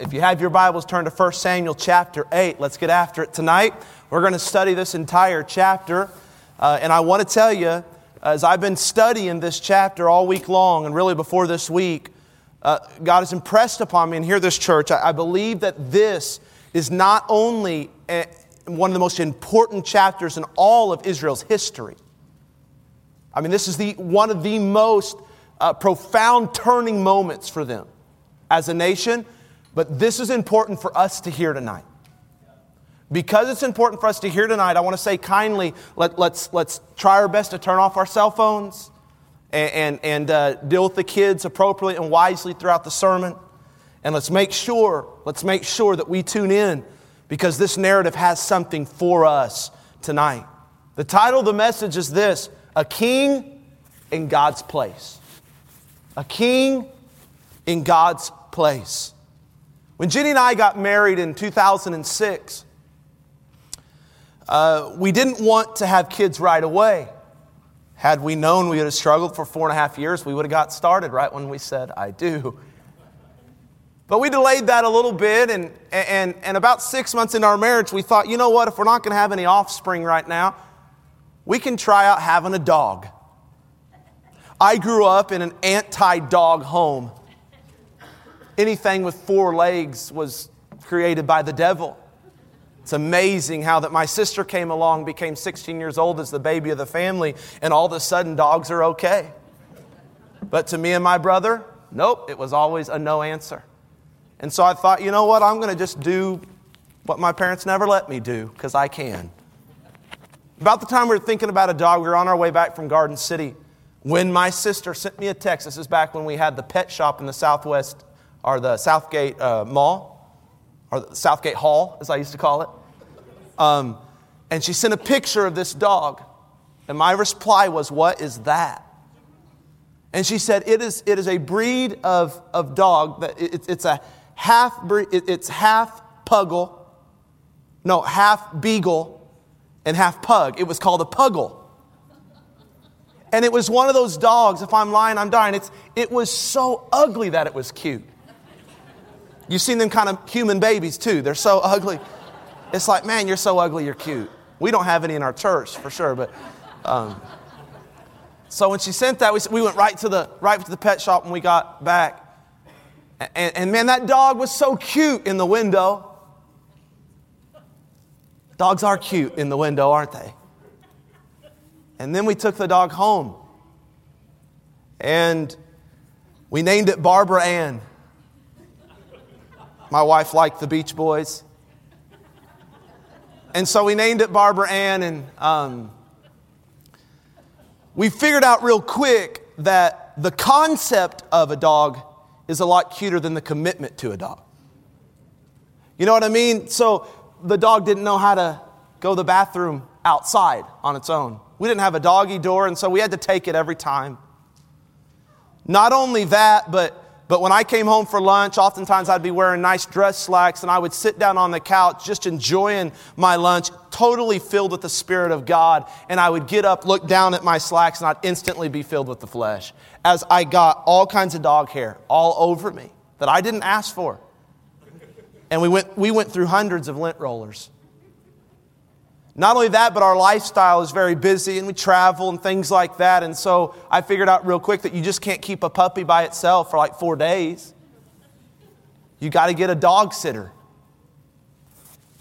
if you have your Bibles, turn to 1 Samuel chapter 8. Let's get after it tonight. We're going to study this entire chapter. Uh, and I want to tell you, as I've been studying this chapter all week long, and really before this week, uh, God has impressed upon me, and here this church, I, I believe that this is not only a, one of the most important chapters in all of Israel's history. I mean, this is the, one of the most uh, profound turning moments for them as a nation, but this is important for us to hear tonight. Because it's important for us to hear tonight, I want to say kindly let, us let's, let's try our best to turn off our cell phones and, and, and uh, deal with the kids appropriately and wisely throughout the sermon. And let's make sure, let's make sure that we tune in because this narrative has something for us tonight. The title of the message is this A King in God's Place. A King in God's place. When Jenny and I got married in 2006, uh, we didn't want to have kids right away. Had we known we would have struggled for four and a half years, we would have got started right when we said, I do. But we delayed that a little bit, and, and, and about six months into our marriage, we thought, you know what, if we're not going to have any offspring right now, we can try out having a dog. I grew up in an anti dog home anything with four legs was created by the devil. It's amazing how that my sister came along, became 16 years old as the baby of the family, and all of a sudden dogs are okay. But to me and my brother, nope, it was always a no answer. And so I thought, you know what, I'm going to just do what my parents never let me do, because I can. About the time we were thinking about a dog, we were on our way back from Garden City when my sister sent me a text. This is back when we had the pet shop in the southwest or the Southgate uh, Mall, or the Southgate Hall, as I used to call it. Um, and she sent a picture of this dog. And my reply was, What is that? And she said, It is, it is a breed of, of dog that it, it's a half breed, it, it's half puggle, no, half beagle and half pug. It was called a puggle. And it was one of those dogs, if I'm lying, I'm dying. It's, it was so ugly that it was cute. You've seen them kind of human babies too. They're so ugly. It's like, man, you're so ugly, you're cute. We don't have any in our church for sure, but. Um, so when she sent that, we, we went right to the right to the pet shop when we got back, and, and man, that dog was so cute in the window. Dogs are cute in the window, aren't they? And then we took the dog home, and we named it Barbara Ann. My wife liked the Beach Boys. And so we named it Barbara Ann, and um, we figured out real quick that the concept of a dog is a lot cuter than the commitment to a dog. You know what I mean? So the dog didn't know how to go to the bathroom outside on its own. We didn't have a doggy door, and so we had to take it every time. Not only that, but but when I came home for lunch, oftentimes I'd be wearing nice dress slacks and I would sit down on the couch just enjoying my lunch, totally filled with the Spirit of God. And I would get up, look down at my slacks, and I'd instantly be filled with the flesh as I got all kinds of dog hair all over me that I didn't ask for. And we went, we went through hundreds of lint rollers. Not only that, but our lifestyle is very busy and we travel and things like that. And so I figured out real quick that you just can't keep a puppy by itself for like four days. You got to get a dog sitter.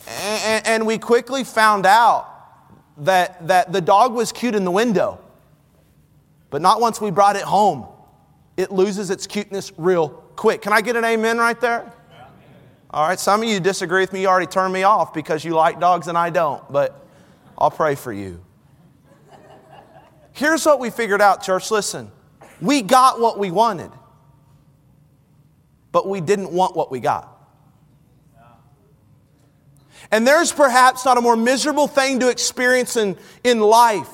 And, and, we quickly found out that, that the dog was cute in the window, but not once we brought it home. It loses its cuteness real quick. Can I get an amen right there? All right, some of you disagree with me. You already turned me off because you like dogs and I don't, but I'll pray for you. Here's what we figured out, church. Listen, we got what we wanted, but we didn't want what we got. And there's perhaps not a more miserable thing to experience in, in life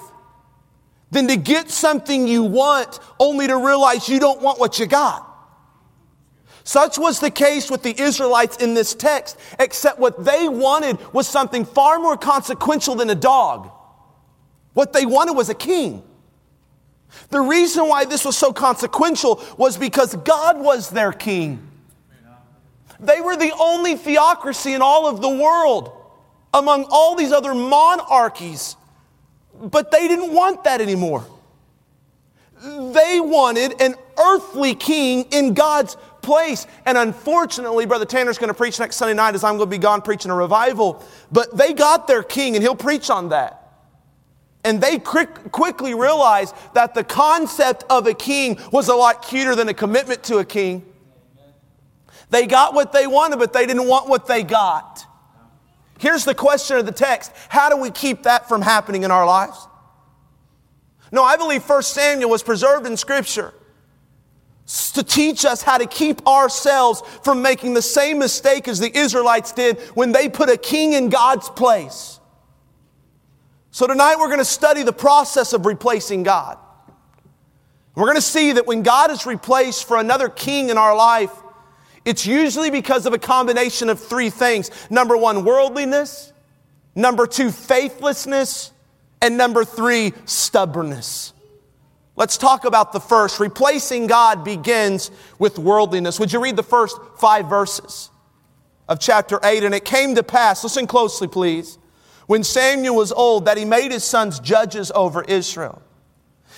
than to get something you want only to realize you don't want what you got. Such was the case with the Israelites in this text, except what they wanted was something far more consequential than a dog. What they wanted was a king. The reason why this was so consequential was because God was their king. They were the only theocracy in all of the world among all these other monarchies. But they didn't want that anymore. They wanted an earthly king in God's place. And unfortunately, Brother Tanner's going to preach next Sunday night as I'm going to be gone preaching a revival. But they got their king, and he'll preach on that. And they quick, quickly realized that the concept of a king was a lot cuter than a commitment to a king. They got what they wanted, but they didn't want what they got. Here's the question of the text How do we keep that from happening in our lives? No, I believe 1 Samuel was preserved in Scripture to teach us how to keep ourselves from making the same mistake as the Israelites did when they put a king in God's place. So tonight we're going to study the process of replacing God. We're going to see that when God is replaced for another king in our life, it's usually because of a combination of three things. Number one, worldliness. Number two, faithlessness. And number three, stubbornness. Let's talk about the first. Replacing God begins with worldliness. Would you read the first five verses of chapter 8? And it came to pass, listen closely, please, when Samuel was old, that he made his sons judges over Israel.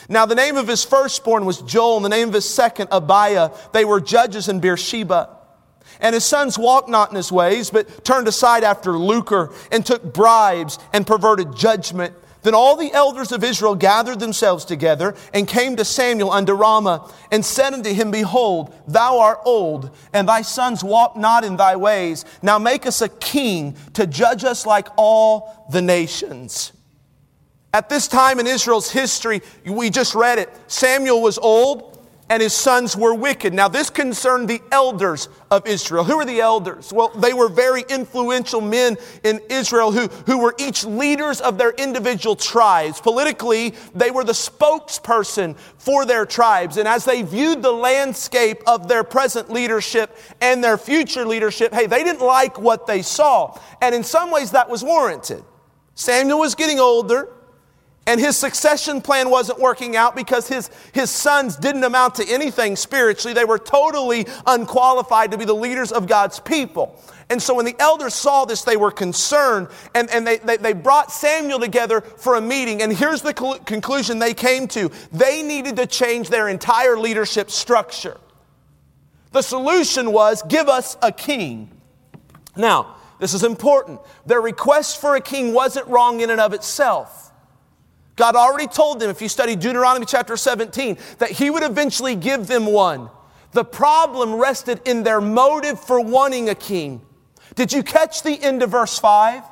Now, the name of his firstborn was Joel, and the name of his second, Abiah. They were judges in Beersheba. And his sons walked not in his ways, but turned aside after lucre and took bribes and perverted judgment. Then all the elders of Israel gathered themselves together and came to Samuel unto Ramah and said unto him, Behold, thou art old, and thy sons walk not in thy ways. Now make us a king to judge us like all the nations. At this time in Israel's history, we just read it, Samuel was old and his sons were wicked. Now, this concerned the elders of Israel. Who are the elders? Well, they were very influential men in Israel who, who were each leaders of their individual tribes. Politically, they were the spokesperson for their tribes. And as they viewed the landscape of their present leadership and their future leadership, hey, they didn't like what they saw. And in some ways, that was warranted. Samuel was getting older. And his succession plan wasn't working out because his, his sons didn't amount to anything spiritually. They were totally unqualified to be the leaders of God's people. And so when the elders saw this, they were concerned and, and they, they, they brought Samuel together for a meeting. And here's the conclusion they came to they needed to change their entire leadership structure. The solution was give us a king. Now, this is important. Their request for a king wasn't wrong in and of itself. God already told them, if you study Deuteronomy chapter 17, that He would eventually give them one. The problem rested in their motive for wanting a king. Did you catch the end of verse 5?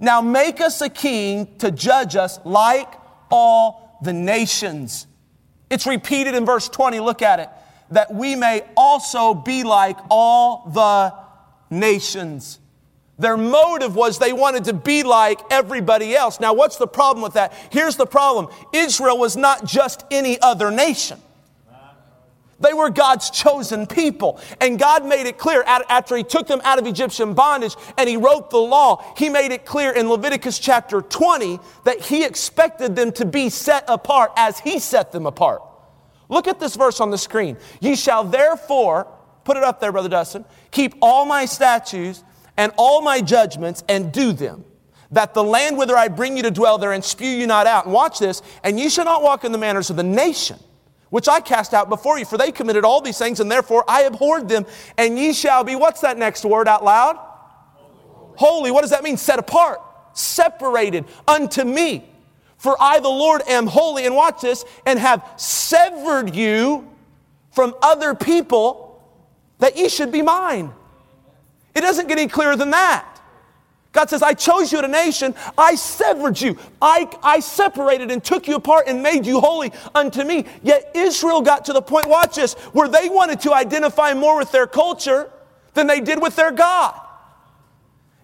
Now make us a king to judge us like all the nations. It's repeated in verse 20. Look at it. That we may also be like all the nations. Their motive was they wanted to be like everybody else. Now, what's the problem with that? Here's the problem Israel was not just any other nation. They were God's chosen people. And God made it clear after He took them out of Egyptian bondage and He wrote the law, He made it clear in Leviticus chapter 20 that He expected them to be set apart as He set them apart. Look at this verse on the screen. Ye shall therefore, put it up there, Brother Dustin, keep all my statutes and all my judgments and do them, that the land whither I bring you to dwell there and spew you not out. And watch this, and ye shall not walk in the manners of the nation which I cast out before you, for they committed all these things, and therefore I abhorred them. And ye shall be, what's that next word out loud? Holy. Holy. What does that mean? Set apart, separated unto me. For I, the Lord, am holy. And watch this, and have severed you from other people that ye should be mine. It doesn't get any clearer than that. God says, I chose you at a nation. I severed you. I, I separated and took you apart and made you holy unto me. Yet Israel got to the point, watch this, where they wanted to identify more with their culture than they did with their God.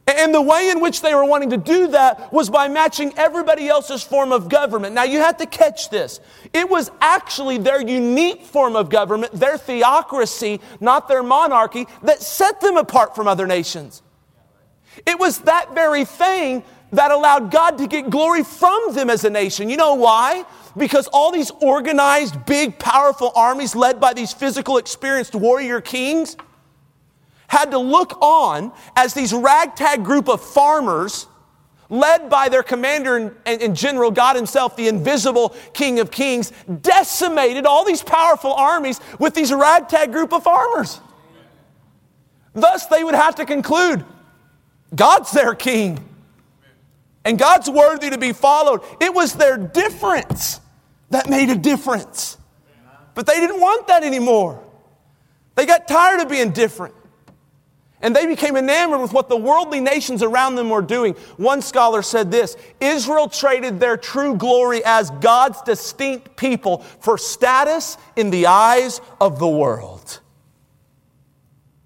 And the way in which they were wanting to do that was by matching everybody else's form of government. Now you have to catch this. It was actually their unique form of government, their theocracy, not their monarchy, that set them apart from other nations. It was that very thing that allowed God to get glory from them as a nation. You know why? Because all these organized, big, powerful armies led by these physical, experienced warrior kings, had to look on as these ragtag group of farmers led by their commander and, general, God Himself, the invisible King of Kings, decimated all these powerful armies with these ragtag group of farmers. Thus, they would have to conclude God's their king, and God's worthy to be followed. It was their difference that made a difference. But they didn't want that anymore. They got tired of being different. And they became enamored with what the worldly nations around them were doing. One scholar said this Israel traded their true glory as God's distinct people for status in the eyes of the world.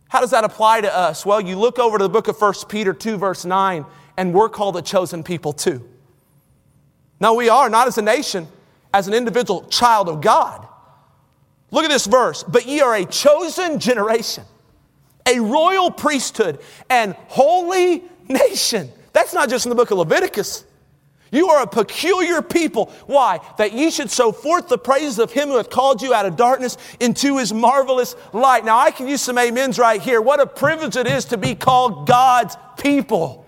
How does that apply to us? Well, you look over to the book of 1 Peter 2, verse 9, and we're called a chosen people too. Now, we are, not as a nation, as an individual child of God. Look at this verse. But ye are a chosen generation a royal priesthood and holy nation. That's not just in the book of Leviticus. You are a peculiar people. Why? That ye should show forth the praises of him who hath called you out of darkness into his marvelous light. Now, I can use some amens right here. What a privilege it is to be called God's people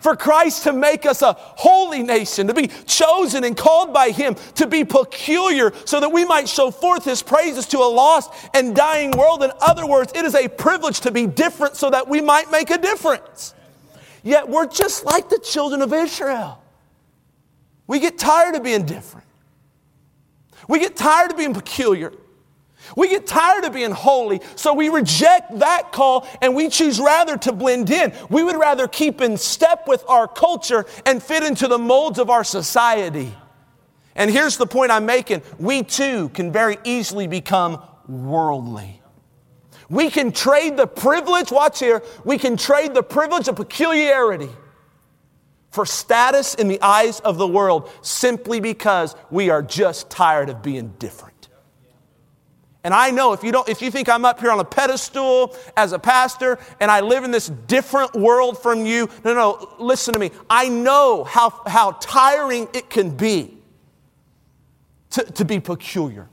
for Christ to make us a holy nation, to be chosen and called by Him, to be peculiar, so that we might show forth His praises to a lost and dying world. In other words, it is a privilege to be different so that we might make a difference. Yet we're just like the children of Israel. We get tired of being different, we get tired of being peculiar. We get tired of being holy, so we reject that call and we choose rather to blend in. We would rather keep in step with our culture and fit into the molds of our society. And here's the point I'm making we too can very easily become worldly. We can trade the privilege, watch here, we can trade the privilege of peculiarity for status in the eyes of the world simply because we are just tired of being different. And I know if you don't, if you think I'm up here on a pedestal as a pastor and I live in this different world from you, no, no, listen to me. I know how, how tiring it can be to, to be peculiar.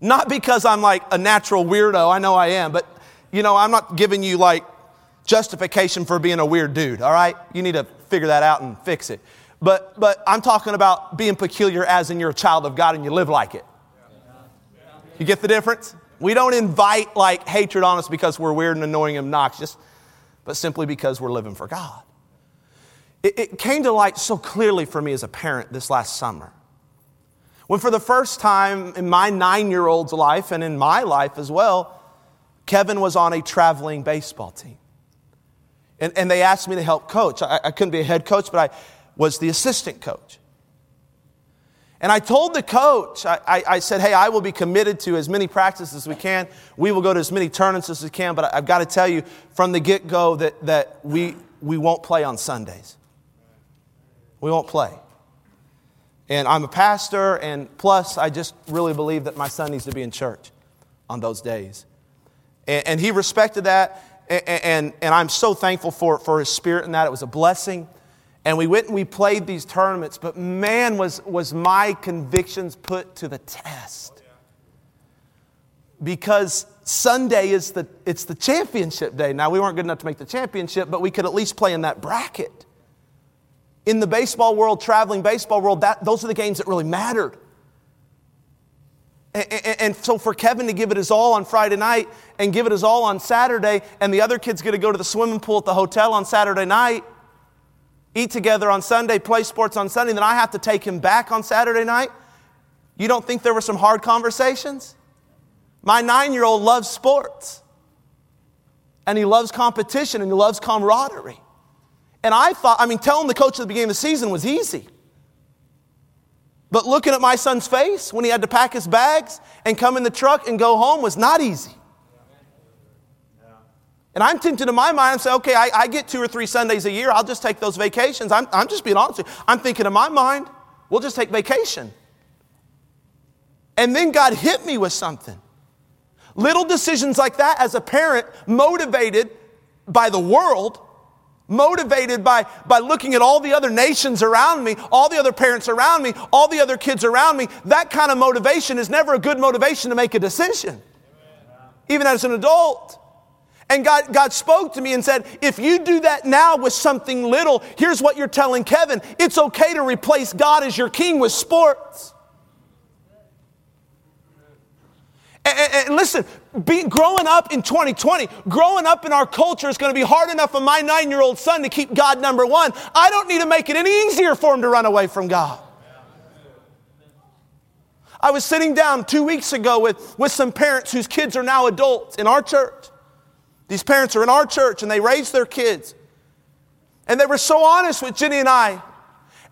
Not because I'm like a natural weirdo, I know I am, but you know, I'm not giving you like justification for being a weird dude, all right? You need to figure that out and fix it. But, but I'm talking about being peculiar as in you're a child of God and you live like it. You get the difference? We don't invite like hatred on us because we're weird and annoying and obnoxious, but simply because we're living for God. It, it came to light so clearly for me as a parent this last summer. When, for the first time in my nine year old's life and in my life as well, Kevin was on a traveling baseball team. And, and they asked me to help coach. I, I couldn't be a head coach, but I was the assistant coach. And I told the coach, I, I, I, said, hey, I will be committed to as many practices as we can. We will go to as many tournaments as we can, but I've got to tell you from the get go that, that we, we won't play on Sundays. We won't play. And I'm a pastor, and plus, I just really believe that my son needs to be in church on those days. And, and he respected that, and, and, and I'm so thankful for, for his spirit in that. It was a blessing. And we went and we played these tournaments, but man, was, was my convictions put to the test. Because Sunday is the, it's the championship day. Now, we weren't good enough to make the championship, but we could at least play in that bracket. In the baseball world, traveling baseball world, that, those are the games that really mattered. And, and, and, so for Kevin to give it his all on Friday night and give it his all on Saturday, and the other kids get to go to the swimming pool at the hotel on Saturday night, eat together on Sunday, play sports on Sunday, then I have to take him back on Saturday night? You don't think there were some hard conversations? My nine year old loves sports, and he loves competition, and he loves camaraderie. And I thought, I mean, telling the coach at the beginning of the season was easy. But looking at my son's face when he had to pack his bags and come in the truck and go home was not easy. And I'm tempted in my mind and say, okay, I, I, get two or three Sundays a year. I'll just take those vacations. I'm, I'm just being honest with you. I'm thinking in my mind, we'll just take vacation. And then God hit me with something. Little decisions like that as a parent, motivated by the world, motivated by, by looking at all the other nations around me, all the other parents around me, all the other kids around me, that kind of motivation is never a good motivation to make a decision. even as an adult. And God, God spoke to me and said, if you do that now with something little, here's what you're telling Kevin it's okay to replace God as your king with sports. And, and, listen, be, growing up in 2020, growing up in our culture is going to be hard enough for my nine year old son to keep God number one. I don't need to make it any easier for him to run away from God. I was sitting down two weeks ago with, with some parents whose kids are now adults in our church. These parents are in our church and they raised their kids. And they were so honest with Jenny and I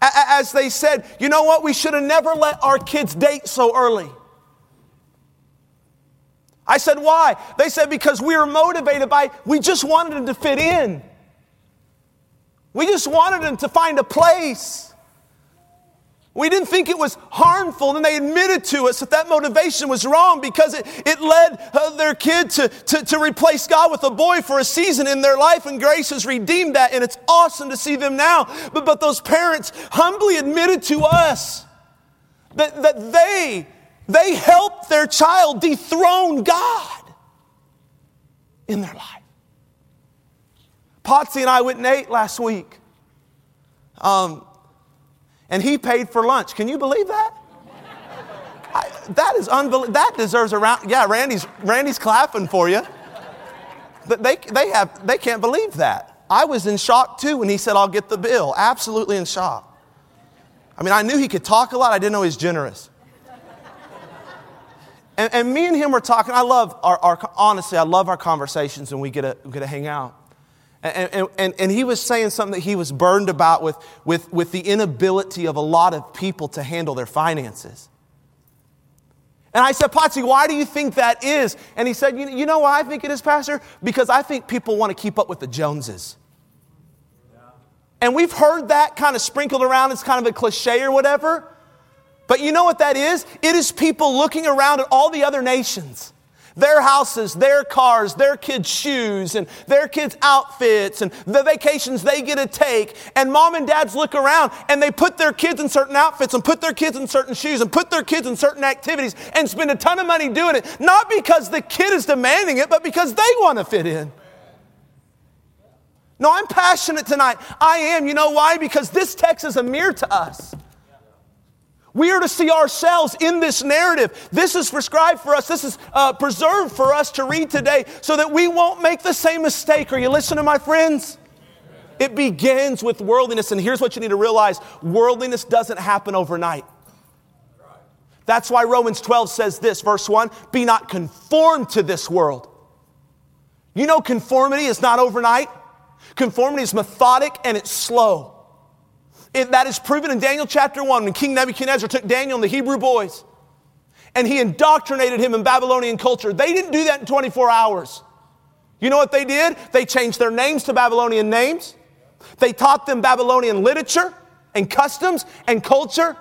as they said, you know what, we should have never let our kids date so early. I said, why? They said, because we were motivated by, we just wanted them to fit in. We just wanted them to find a place. We didn't think it was harmful, and they admitted to us that that motivation was wrong because it, it led uh, their kid to, to, to replace God with a boy for a season in their life, and grace has redeemed that, and it's awesome to see them now. But, but those parents humbly admitted to us that, that they, they helped their child dethrone God in their life. Potsy and I went and ate last week. Um, and he paid for lunch. Can you believe that? I, that is unbelievable. That deserves a round. Yeah, Randy's, Randy's clapping for you. But they, they, have, they can't believe that. I was in shock too when he said, I'll get the bill. Absolutely in shock. I mean, I knew he could talk a lot, I didn't know he was generous. And, and me and him were talking. I love our, our, honestly, I love our conversations when we get to, get to hang out. And, and, and, he was saying something that he was burned about with, with, with the inability of a lot of people to handle their finances. And I said, Potsy, why do you think that is? And he said, you, you know why I think it is, Pastor? Because I think people want to keep up with the Joneses. And we've heard that kind of sprinkled around It's kind of a cliche or whatever. But you know what that is? It is people looking around at all the other nations their houses, their cars, their kids' shoes, and their kids' outfits, and the vacations they get to take. And mom and dads look around and they put their kids in certain outfits and put their kids in certain shoes and put their kids in certain activities and spend a ton of money doing it, not because the kid is demanding it, but because they want to fit in. No, I'm passionate tonight. I am. You know why? Because this text is a mirror to us. We are to see ourselves in this narrative. This is prescribed for us, this is uh, preserved for us to read today so that we won't make the same mistake. Are you listening, my friends? It begins with worldliness, and here's what you need to realize worldliness doesn't happen overnight. That's why Romans 12 says this, verse 1 Be not conformed to this world. You know, conformity is not overnight, conformity is methodic and it's slow. It, that is proven in Daniel chapter 1 when King Nebuchadnezzar took Daniel and the Hebrew boys and he indoctrinated him in Babylonian culture. They didn't do that in 24 hours. You know what they did? They changed their names to Babylonian names. They taught them Babylonian literature and customs and culture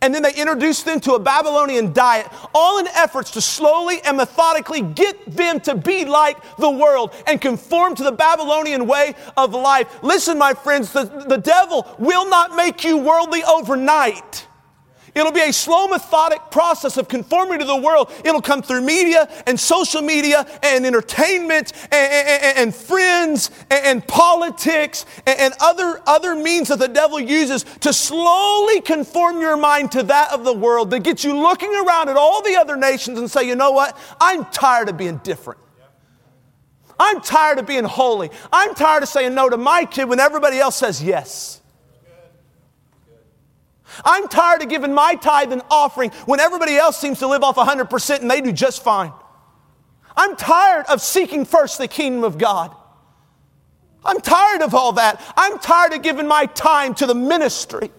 and then they introduced them to a Babylonian diet, all in efforts to slowly and methodically get them to be like the world and conform to the Babylonian way of life. Listen, my friends, the, the devil will not make you worldly overnight. It'll be a slow, methodic process of conforming to the world. It'll come through media and social media and entertainment and, and, and friends and, and politics and, other, other means that the devil uses to slowly conform your mind to that of the world, that gets you looking around at all the other nations and say, you know what? I'm tired of being different. I'm tired of being holy. I'm tired of saying no to my kid when everybody else says yes. I'm tired of giving my tithe and offering when everybody else seems to live off 100% and they do just fine. I'm tired of seeking first the kingdom of God. I'm tired of all that. I'm tired of giving my time to the ministry,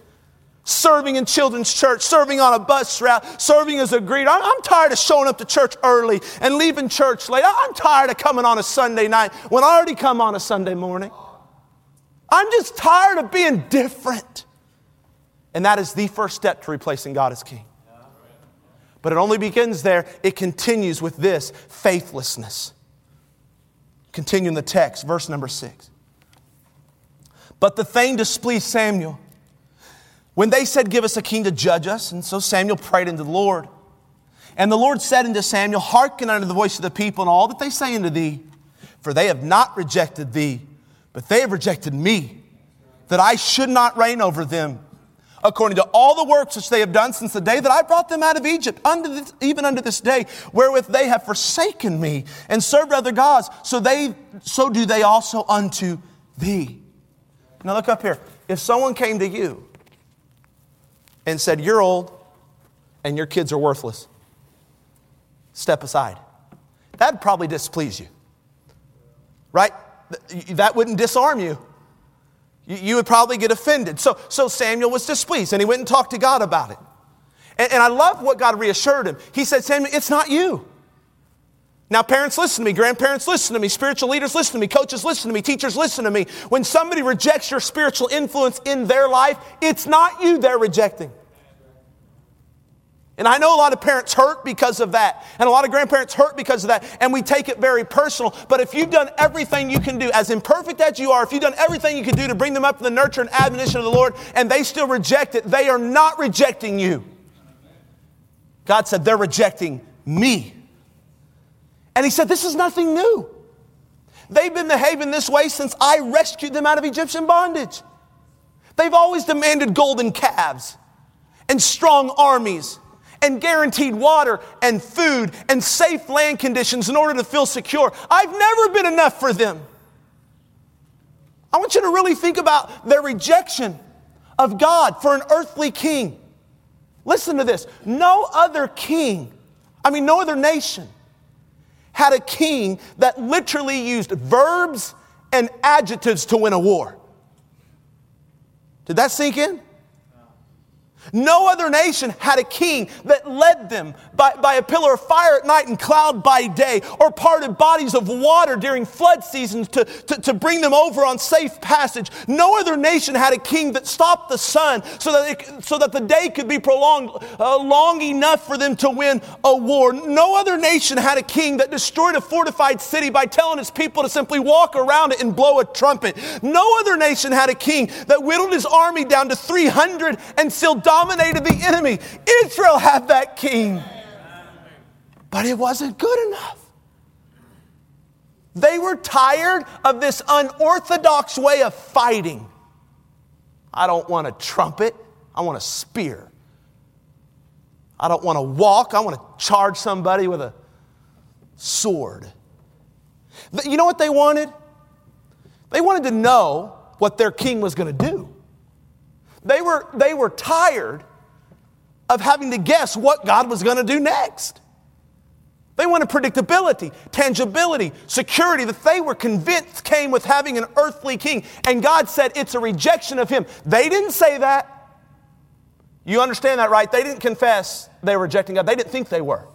serving in children's church, serving on a bus route, serving as a greeter. I'm, I'm tired of showing up to church early and leaving church late. I'm tired of coming on a Sunday night when I already come on a Sunday morning. I'm just tired of being different. And that is the first step to replacing God as king. But it only begins there, it continues with this faithlessness. Continuing the text, verse number six. But the thing displeased Samuel. When they said, Give us a king to judge us, and so Samuel prayed unto the Lord. And the Lord said unto Samuel, Hearken unto the voice of the people and all that they say unto thee, for they have not rejected thee, but they have rejected me, that I should not reign over them according to all the works which they have done since the day that I brought them out of Egypt, unto this, even unto this day, wherewith they have forsaken me and served other gods, so they so do they also unto thee. Now look up here. If someone came to you and said, You're old and your kids are worthless, step aside. That'd probably displease you. Right? That wouldn't disarm you you would probably get offended. So, so Samuel was displeased and he went and talked to God about it. And, and I love what God reassured him. He said, Samuel, it's not you. Now, parents, listen to me. Grandparents, listen to me. Spiritual leaders, listen to me. Coaches, listen to me. Teachers, listen to me. When somebody rejects your spiritual influence in their life, it's not you they're rejecting. And I know a lot of parents hurt because of that, and a lot of grandparents hurt because of that, and we take it very personal. But if you've done everything you can do, as imperfect as you are, if you've done everything you can do to bring them up in the nurture and admonition of the Lord, and they still reject it, they are not rejecting you. God said, they're rejecting me. And He said, this is nothing new. They've been behaving this way since I rescued them out of Egyptian bondage. They've always demanded golden calves and strong armies and guaranteed water and food and safe land conditions in order to feel secure. I've never been enough for them. I want you to really think about their rejection of God for an earthly king. Listen to this no other king, I mean, no other nation, had a king that literally used verbs and adjectives to win a war. Did that sink in? No other nation had a king that led them by, by a pillar of fire at night and cloud by day, or parted bodies of water during flood seasons to, to, to bring them over on safe passage. No other nation had a king that stopped the sun so that, it, so that the day could be prolonged uh, long enough for them to win a war. No other nation had a king that destroyed a fortified city by telling his people to simply walk around it and blow a trumpet. No other nation had a king that whittled his army down to 300 and still dominated the enemy. Israel had that king, but it wasn't good enough. They were tired of this unorthodox way of fighting. I don't want a trumpet, I want a spear. I don't want to walk, I want to charge somebody with a sword. You know what they wanted? They wanted to know what their king was going to do. They were, they were tired of having to guess what God was going to do next. They wanted predictability, tangibility, security that they were convinced came with having an earthly king. And God said it's a rejection of him. They didn't say that. You understand that, right? They didn't confess they were rejecting God. They didn't think they were.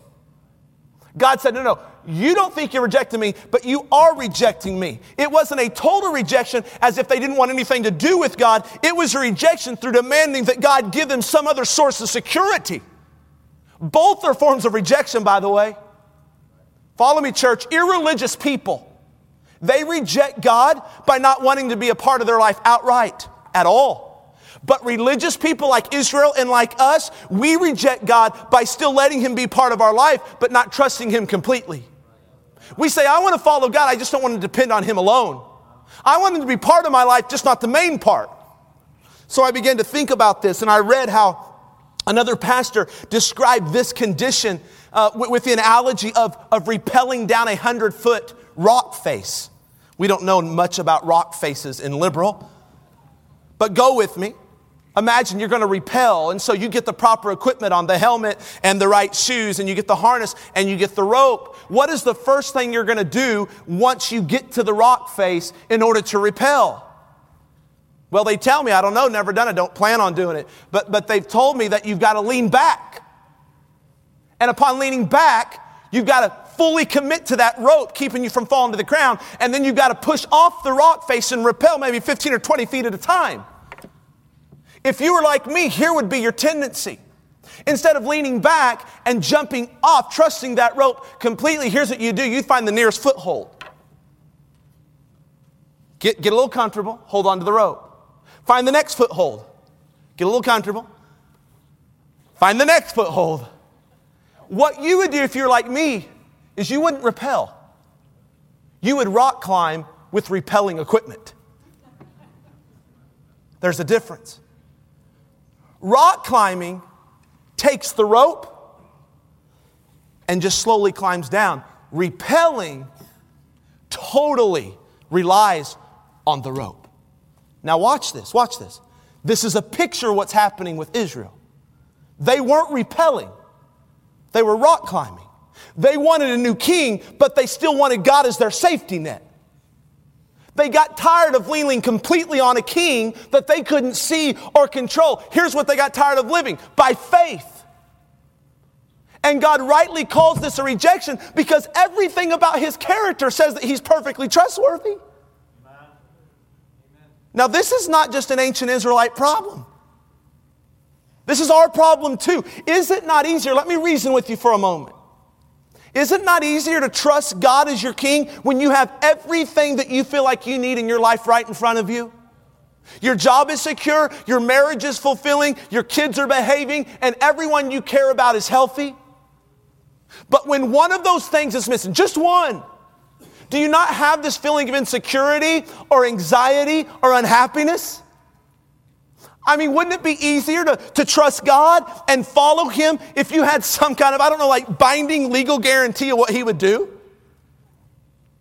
God said, No, no, you don't think you're rejecting me, but you are rejecting me. It wasn't a total rejection as if they didn't want anything to do with God. It was a rejection through demanding that God give them some other source of security. Both are forms of rejection, by the way. Follow me, church. Irreligious people, they reject God by not wanting to be a part of their life outright at all. But religious people like Israel and like us, we reject God by still letting Him be part of our life, but not trusting Him completely. We say, I want to follow God, I just don't want to depend on Him alone. I want Him to be part of my life, just not the main part. So I began to think about this, and I read how another pastor described this condition uh, with the analogy of, of repelling down a hundred foot rock face. We don't know much about rock faces in liberal, but go with me. Imagine you're going to repel, and so you get the proper equipment on the helmet and the right shoes, and you get the harness and you get the rope. What is the first thing you're going to do once you get to the rock face in order to repel? Well, they tell me, I don't know, never done it, don't plan on doing it, but, but they've told me that you've got to lean back. And upon leaning back, you've got to fully commit to that rope, keeping you from falling to the ground, and then you've got to push off the rock face and repel maybe 15 or 20 feet at a time. If you were like me, here would be your tendency. Instead of leaning back and jumping off, trusting that rope completely, here's what you do you find the nearest foothold. Get, get a little comfortable, hold on to the rope. Find the next foothold. Get a little comfortable. Find the next foothold. What you would do if you're like me is you wouldn't rappel. You would rock climb with repelling equipment. There's a difference. Rock climbing takes the rope and just slowly climbs down. Repelling totally relies on the rope. Now, watch this, watch this. This is a picture of what's happening with Israel. They weren't repelling, they were rock climbing. They wanted a new king, but they still wanted God as their safety net. They got tired of leaning completely on a king that they couldn't see or control. Here's what they got tired of living by faith. And God rightly calls this a rejection because everything about his character says that he's perfectly trustworthy. Now, this is not just an ancient Israelite problem. This is our problem too. Is it not easier? Let me reason with you for a moment. Is it not easier to trust God as your king when you have everything that you feel like you need in your life right in front of you? Your job is secure, your marriage is fulfilling, your kids are behaving, and everyone you care about is healthy? But when one of those things is missing, just one, do you not have this feeling of insecurity or anxiety or unhappiness? I mean, wouldn't it be easier to, to trust God and follow Him if you had some kind of, I don't know, like binding legal guarantee of what He would do?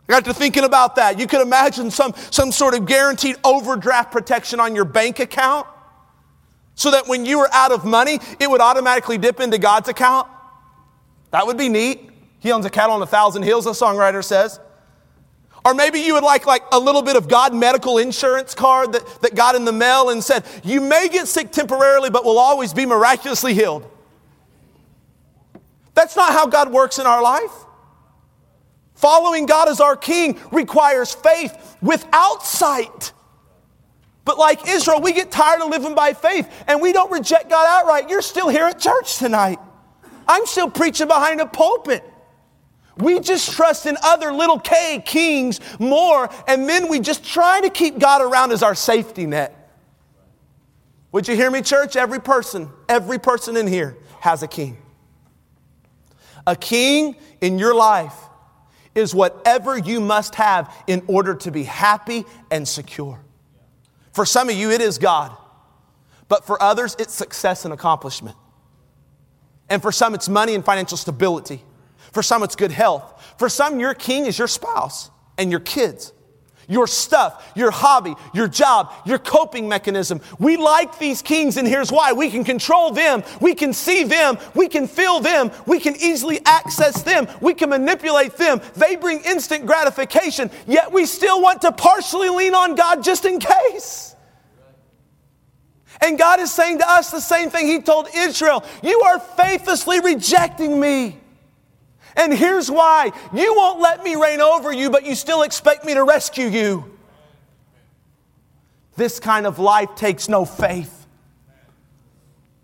I got to thinking about that. You could imagine some, some sort of guaranteed overdraft protection on your bank account so that when you were out of money, it would automatically dip into God's account. That would be neat. He owns a cattle on a thousand hills, the songwriter says. Or maybe you would like, like a little bit of God medical insurance card that, that got in the mail and said, You may get sick temporarily, but will always be miraculously healed. That's not how God works in our life. Following God as our King requires faith without sight. But like Israel, we get tired of living by faith and we don't reject God outright. You're still here at church tonight. I'm still preaching behind a pulpit. We just trust in other little K kings more, and then we just try to keep God around as our safety net. Would you hear me, church? Every person, every person in here has a king. A king in your life is whatever you must have in order to be happy and secure. For some of you, it is God, but for others, it's success and accomplishment. And for some, it's money and financial stability. For some, it's good health. For some, your king is your spouse and your kids, your stuff, your hobby, your job, your coping mechanism. We like these kings, and here's why we can control them, we can see them, we can feel them, we can easily access them, we can manipulate them. They bring instant gratification, yet we still want to partially lean on God just in case. And God is saying to us the same thing He told Israel You are faithlessly rejecting me. And here's why you won't let me reign over you, but you still expect me to rescue you. This kind of life takes no faith.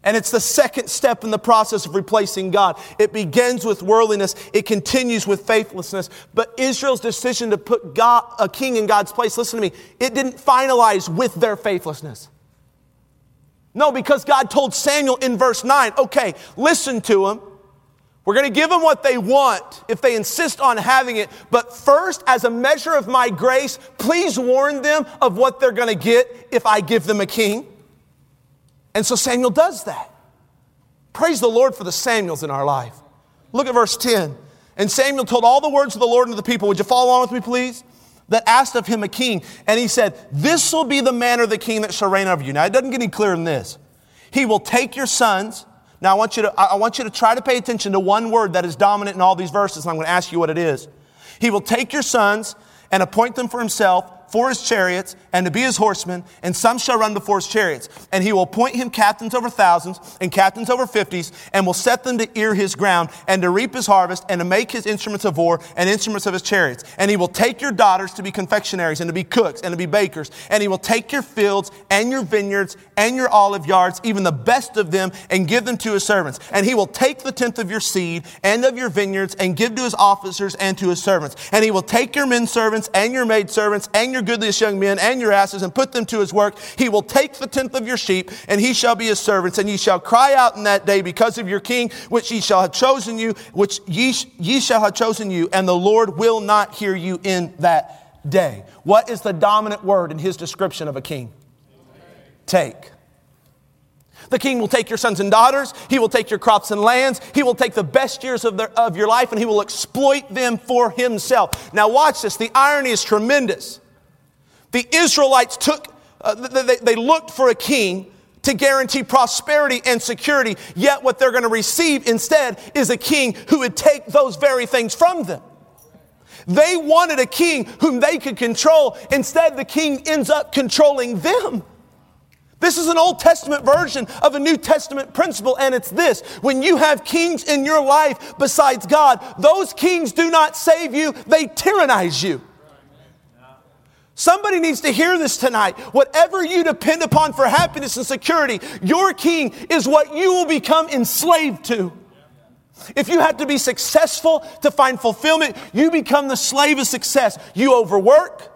And it's the second step in the process of replacing God. It begins with worldliness, it continues with faithlessness. But Israel's decision to put God, a king in God's place, listen to me, it didn't finalize with their faithlessness. No, because God told Samuel in verse 9, okay, listen to them. We're going to give them what they want if they insist on having it. But first, as a measure of my grace, please warn them of what they're going to get if I give them a king. And so Samuel does that. Praise the Lord for the Samuels in our life. Look at verse 10. And Samuel told all the words of the Lord to the people. Would you follow along with me, please? That asked of him a king. And he said, This will be the man or the king that shall reign over you. Now, it doesn't get any clearer than this. He will take your sons now, I want, you to, I want you to try to pay attention to one word that is dominant in all these verses, and I'm going to ask you what it is. He will take your sons and appoint them for himself for his chariots and to be his horsemen, and some shall run before his chariots. And he will appoint him captains over thousands and captains over fifties, and will set them to ear his ground and to reap his harvest and to make his instruments of war and instruments of his chariots. And he will take your daughters to be confectionaries and to be cooks and to be bakers. And he will take your fields and your vineyards and your olive yards, even the best of them, and give them to his servants. And he will take the tenth of your seed and of your vineyards and give to his officers and to his servants. And he will take your men servants and your maid servants and your your goodliest young men and your asses and put them to his work. He will take the tenth of your sheep, and he shall be his servants. And ye shall cry out in that day because of your king, which ye shall have chosen you, which ye, ye shall have chosen you, and the Lord will not hear you in that day. What is the dominant word in his description of a king? Take. The king will take your sons and daughters. He will take your crops and lands. He will take the best years of, their, of your life and he will exploit them for himself. Now, watch this. The irony is tremendous. The Israelites took, uh, they, they looked for a king to guarantee prosperity and security, yet what they're going to receive instead is a king who would take those very things from them. They wanted a king whom they could control. Instead, the king ends up controlling them. This is an Old Testament version of a New Testament principle, and it's this. When you have kings in your life besides God, those kings do not save you, they tyrannize you. Somebody needs to hear this tonight. Whatever you depend upon for happiness and security, your king is what you will become enslaved to. If you have to be successful to find fulfillment, you become the slave of success. You overwork,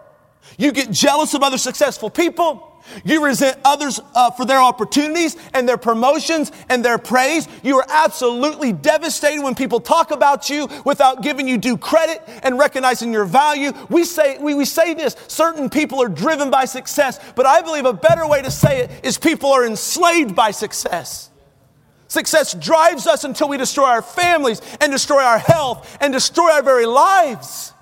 you get jealous of other successful people. You resent others uh, for their opportunities and their promotions and their praise. You are absolutely devastated when people talk about you without giving you due credit and recognizing your value. We say, we, we say this certain people are driven by success, but I believe a better way to say it is people are enslaved by success. Success drives us until we destroy our families and destroy our health and destroy our very lives.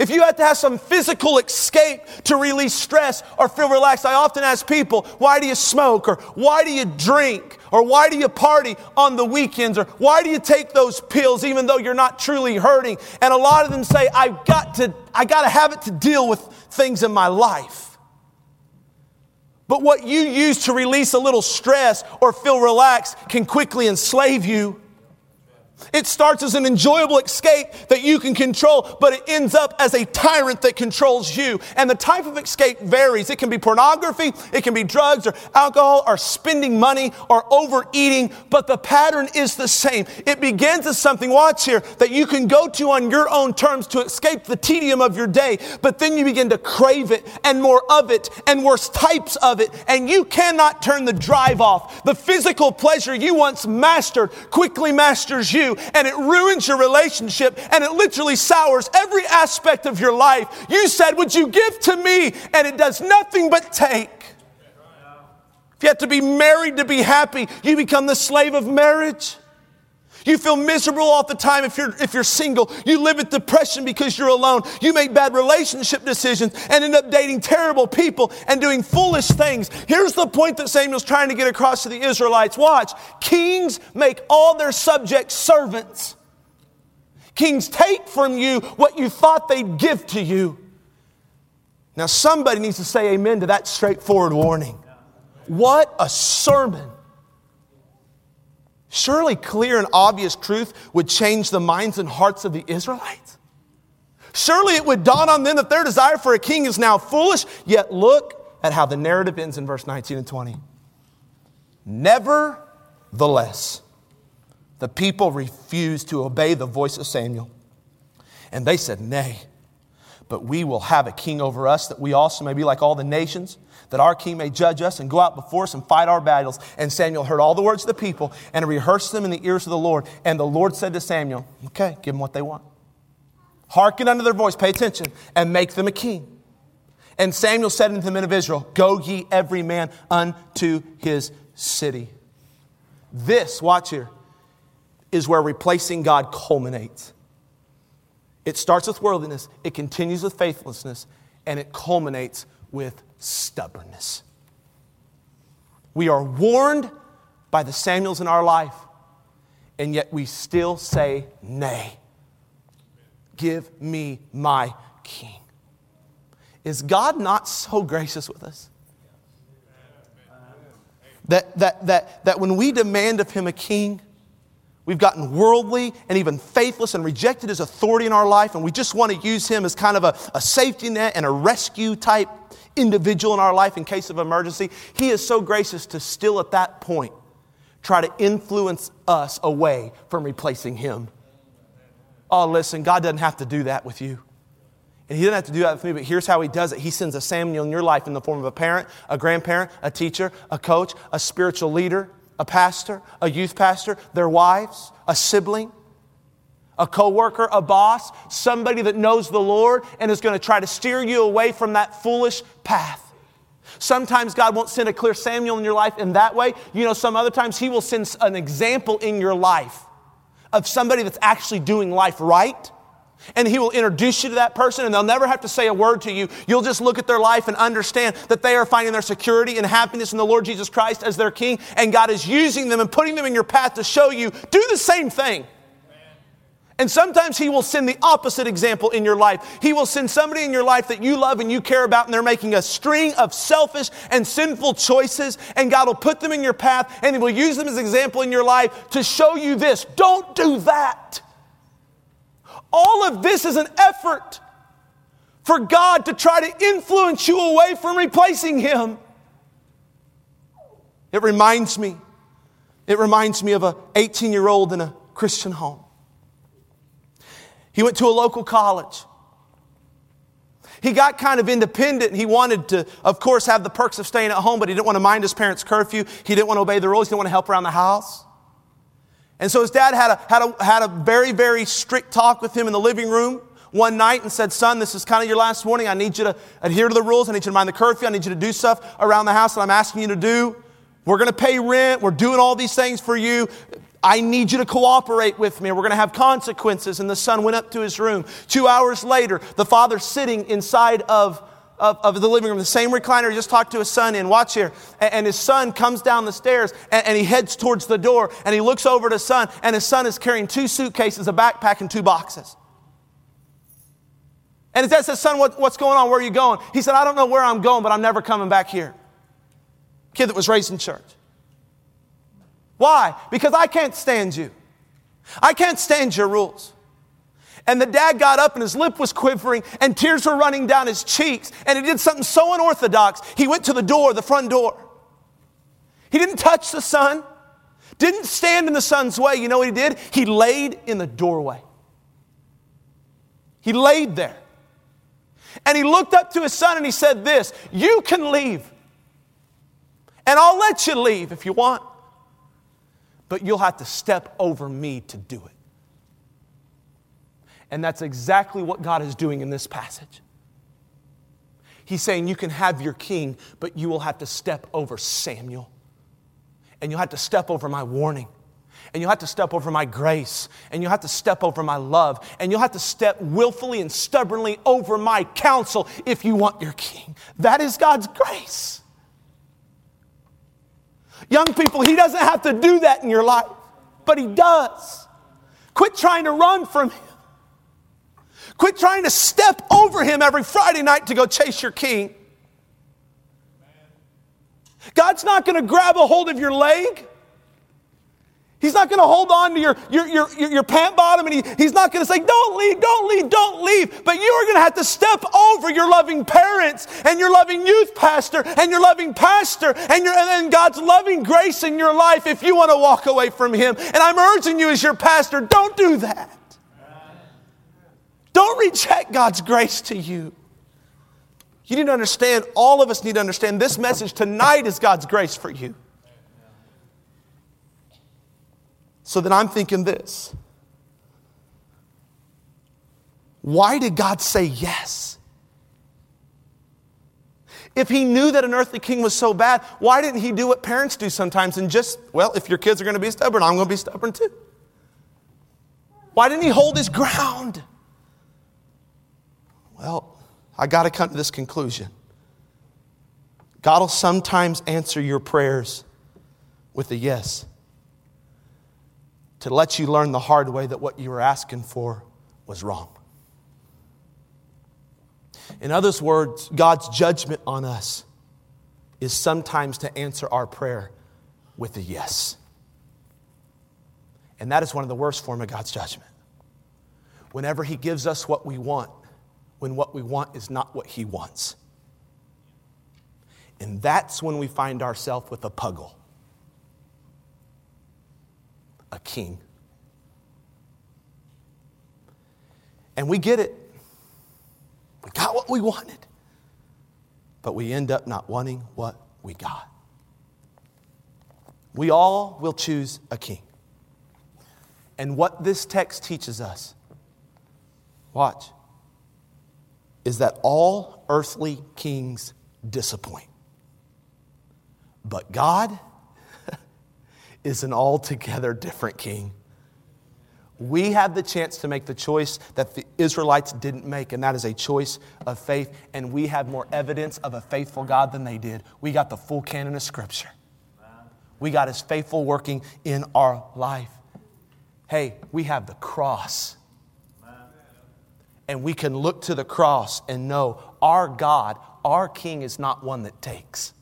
If you have to have some physical escape to release stress or feel relaxed, I often ask people, why do you smoke? Or why do you drink? Or why do you party on the weekends? Or why do you take those pills even though you're not truly hurting? And a lot of them say, I've got to, I got to have it to deal with things in my life. But what you use to release a little stress or feel relaxed can quickly enslave you. It starts as an enjoyable escape that you can control, but it ends up as a tyrant that controls you. And the type of escape varies. It can be pornography, it can be drugs or alcohol or spending money or overeating, but the pattern is the same. It begins as something, watch here, that you can go to on your own terms to escape the tedium of your day, but then you begin to crave it and more of it and worse types of it, and you cannot turn the drive off. The physical pleasure you once mastered quickly masters you and it ruins your relationship and it literally sours every aspect of your life. You said, Would you give to me? And it does nothing but take. If you have to be married to be happy, you become the slave of marriage. You feel miserable all the time if you're, if you're single. You live with depression because you're alone. You make bad relationship decisions and end up dating terrible people and doing foolish things. Here's the point that Samuel's trying to get across to the Israelites. Watch. Kings make all their subjects servants. Kings take from you what you thought they'd give to you. Now, somebody needs to say amen to that straightforward warning. What a sermon. Surely clear and obvious truth would change the minds and hearts of the Israelites. Surely it would dawn on them that their desire for a king is now foolish. Yet look at how the narrative ends in verse 19 and 20. Nevertheless, the people refused to obey the voice of Samuel. And they said, Nay, but we will have a king over us that we also may be like all the nations that our king may judge us and go out before us and fight our battles. And Samuel heard all the words of the people and rehearsed them in the ears of the Lord. And the Lord said to Samuel, Okay, give them what they want. Hearken unto their voice, pay attention, and make them a king. And Samuel said unto the men of Israel, Go ye every man unto his city. This, watch here, is where replacing God culminates. It starts with worldliness, it continues with faithlessness, and it culminates with stubbornness. We are warned by the Samuels in our life, and yet we still say, Nay, give me my king. Is God not so gracious with us? That, that, that, that when we demand of him a king, we've gotten worldly and even faithless and rejected his authority in our life, and we just want to use him as kind of a, a safety net and a rescue type individual in our life in case of emergency, He is so gracious to still at that point try to influence us away from replacing Him. Oh, listen, God doesn't have to do that with you. And he doesn't have to do that with me, but here's how he does it. He sends a Samuel in your life in the form of a parent, a grandparent, a teacher, a coach, a spiritual leader, a pastor, a youth pastor, their wives, a sibling, a coworker, a boss, somebody that knows the Lord and is going to try to steer you away from that foolish path. Sometimes God won't send a clear Samuel in your life in that way. You know, some other times He will send an example in your life of somebody that's actually doing life right and he will introduce you to that person, and they'll never have to say a word to you. You'll just look at their life and understand that they are finding their security and happiness in the Lord Jesus Christ as their King, and God is using them and putting them in your path to show you do the same thing. And sometimes He will send the opposite example in your life. He will send somebody in your life that you love and you care about, and they're making a string of selfish and sinful choices, and God will put them in your path, and He will use them as an example in your life to show you this. Don't do that. All of this is an effort for God to try to influence you away from replacing Him. It reminds me, it reminds me of a 18 year old in a Christian home. He went to a local college. He got kind of independent. He wanted to, of course, have the perks of staying at home, but he didn't want to mind his parents' curfew. He didn't want to obey the rules. He didn't want to help around the house. And so his dad had a, had a, had a very, very strict talk with him in the living room one night and said, Son, this is kind of your last warning. I need you to adhere to the rules. I need you to mind the curfew. I need you to do stuff around the house that I'm asking you to do. We're going to pay rent. We're doing all these things for you. I need you to cooperate with me. We're going to have consequences. And the son went up to his room. Two hours later, the father sitting inside of of, of the living room, the same recliner he just talked to his son in. Watch here. And, and his son comes down the stairs and, and, he heads towards the door and he looks over to his son, and his son is carrying two suitcases, a backpack, and two boxes. And his dad says, Son, what, what's going on? Where are you going? He said, I don't know where I'm going, but I'm never coming back here. Kid that was raised in church. Why? Because I can't stand you. I can't stand your rules. And the dad got up and his lip was quivering and tears were running down his cheeks. And he did something so unorthodox. He went to the door, the front door. He didn't touch the son, didn't stand in the son's way. You know what he did? He laid in the doorway. He laid there. And he looked up to his son and he said, This, you can leave. And I'll let you leave if you want. But you'll have to step over me to do it. And that's exactly what God is doing in this passage. He's saying, You can have your king, but you will have to step over Samuel. And you'll have to step over my warning. And you'll have to step over my grace. And you'll have to step over my love. And you'll have to step willfully and stubbornly over my counsel if you want your king. That is God's grace. Young people, He doesn't have to do that in your life, but He does. Quit trying to run from Him. Quit trying to step over him every Friday night to go chase your king. God's not going to grab a hold of your leg. He's not going to hold on to your, your, your, your, pant bottom and he, he's not going to say, Don't leave, don't leave, don't leave. But you are going to have to step over your loving parents and your loving youth pastor and your loving pastor and, your, and God's loving grace in your life if you want to walk away from Him. And I'm urging you as your pastor, don't do that. Don't reject God's grace to you. You need to understand, all of us need to understand this message tonight is God's grace for you. So then I'm thinking this why did God say yes? If he knew that an earthly king was so bad, why didn't he do what parents do sometimes and just, well, if your kids are going to be stubborn, I'm going to be stubborn too? Why didn't he hold his ground? Well, I got to come to this conclusion. God will sometimes answer your prayers with a yes to let you learn the hard way that what you were asking for was wrong. In other words, God's judgment on us is sometimes to answer our prayer with a yes. And that is one of the worst form of God's judgment. Whenever he gives us what we want, when what we want is not what He wants. And that's when we find ourselves with a puggle, a king. And we get it. We got what we wanted, but we end up not wanting what we got. We all will choose a king. And what this text teaches us, watch, is that all earthly kings disappoint. But God is an altogether different king. We have the chance to make the choice that the Israelites didn't make, and that is a choice of faith. And we have more evidence of a faithful God than they did. We got the full canon of Scripture, we got His faithful working in our life. Hey, we have the cross. And we can look to the cross and know our God, our King, is not one that takes,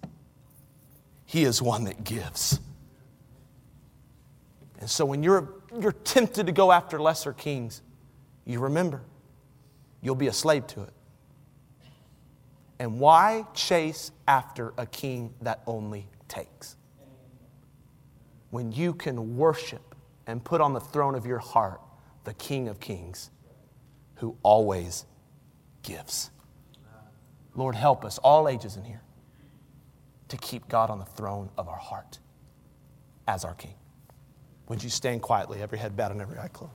He is one that gives. And so when you're, you're tempted to go after lesser kings, you remember you'll be a slave to it. And why chase after a king that only takes? When you can worship and put on the throne of your heart the King of Kings who always gives. Lord, help us, all ages in here, to keep God on the throne of our heart as our King. Would you stand quietly, every head bowed and every eye closed?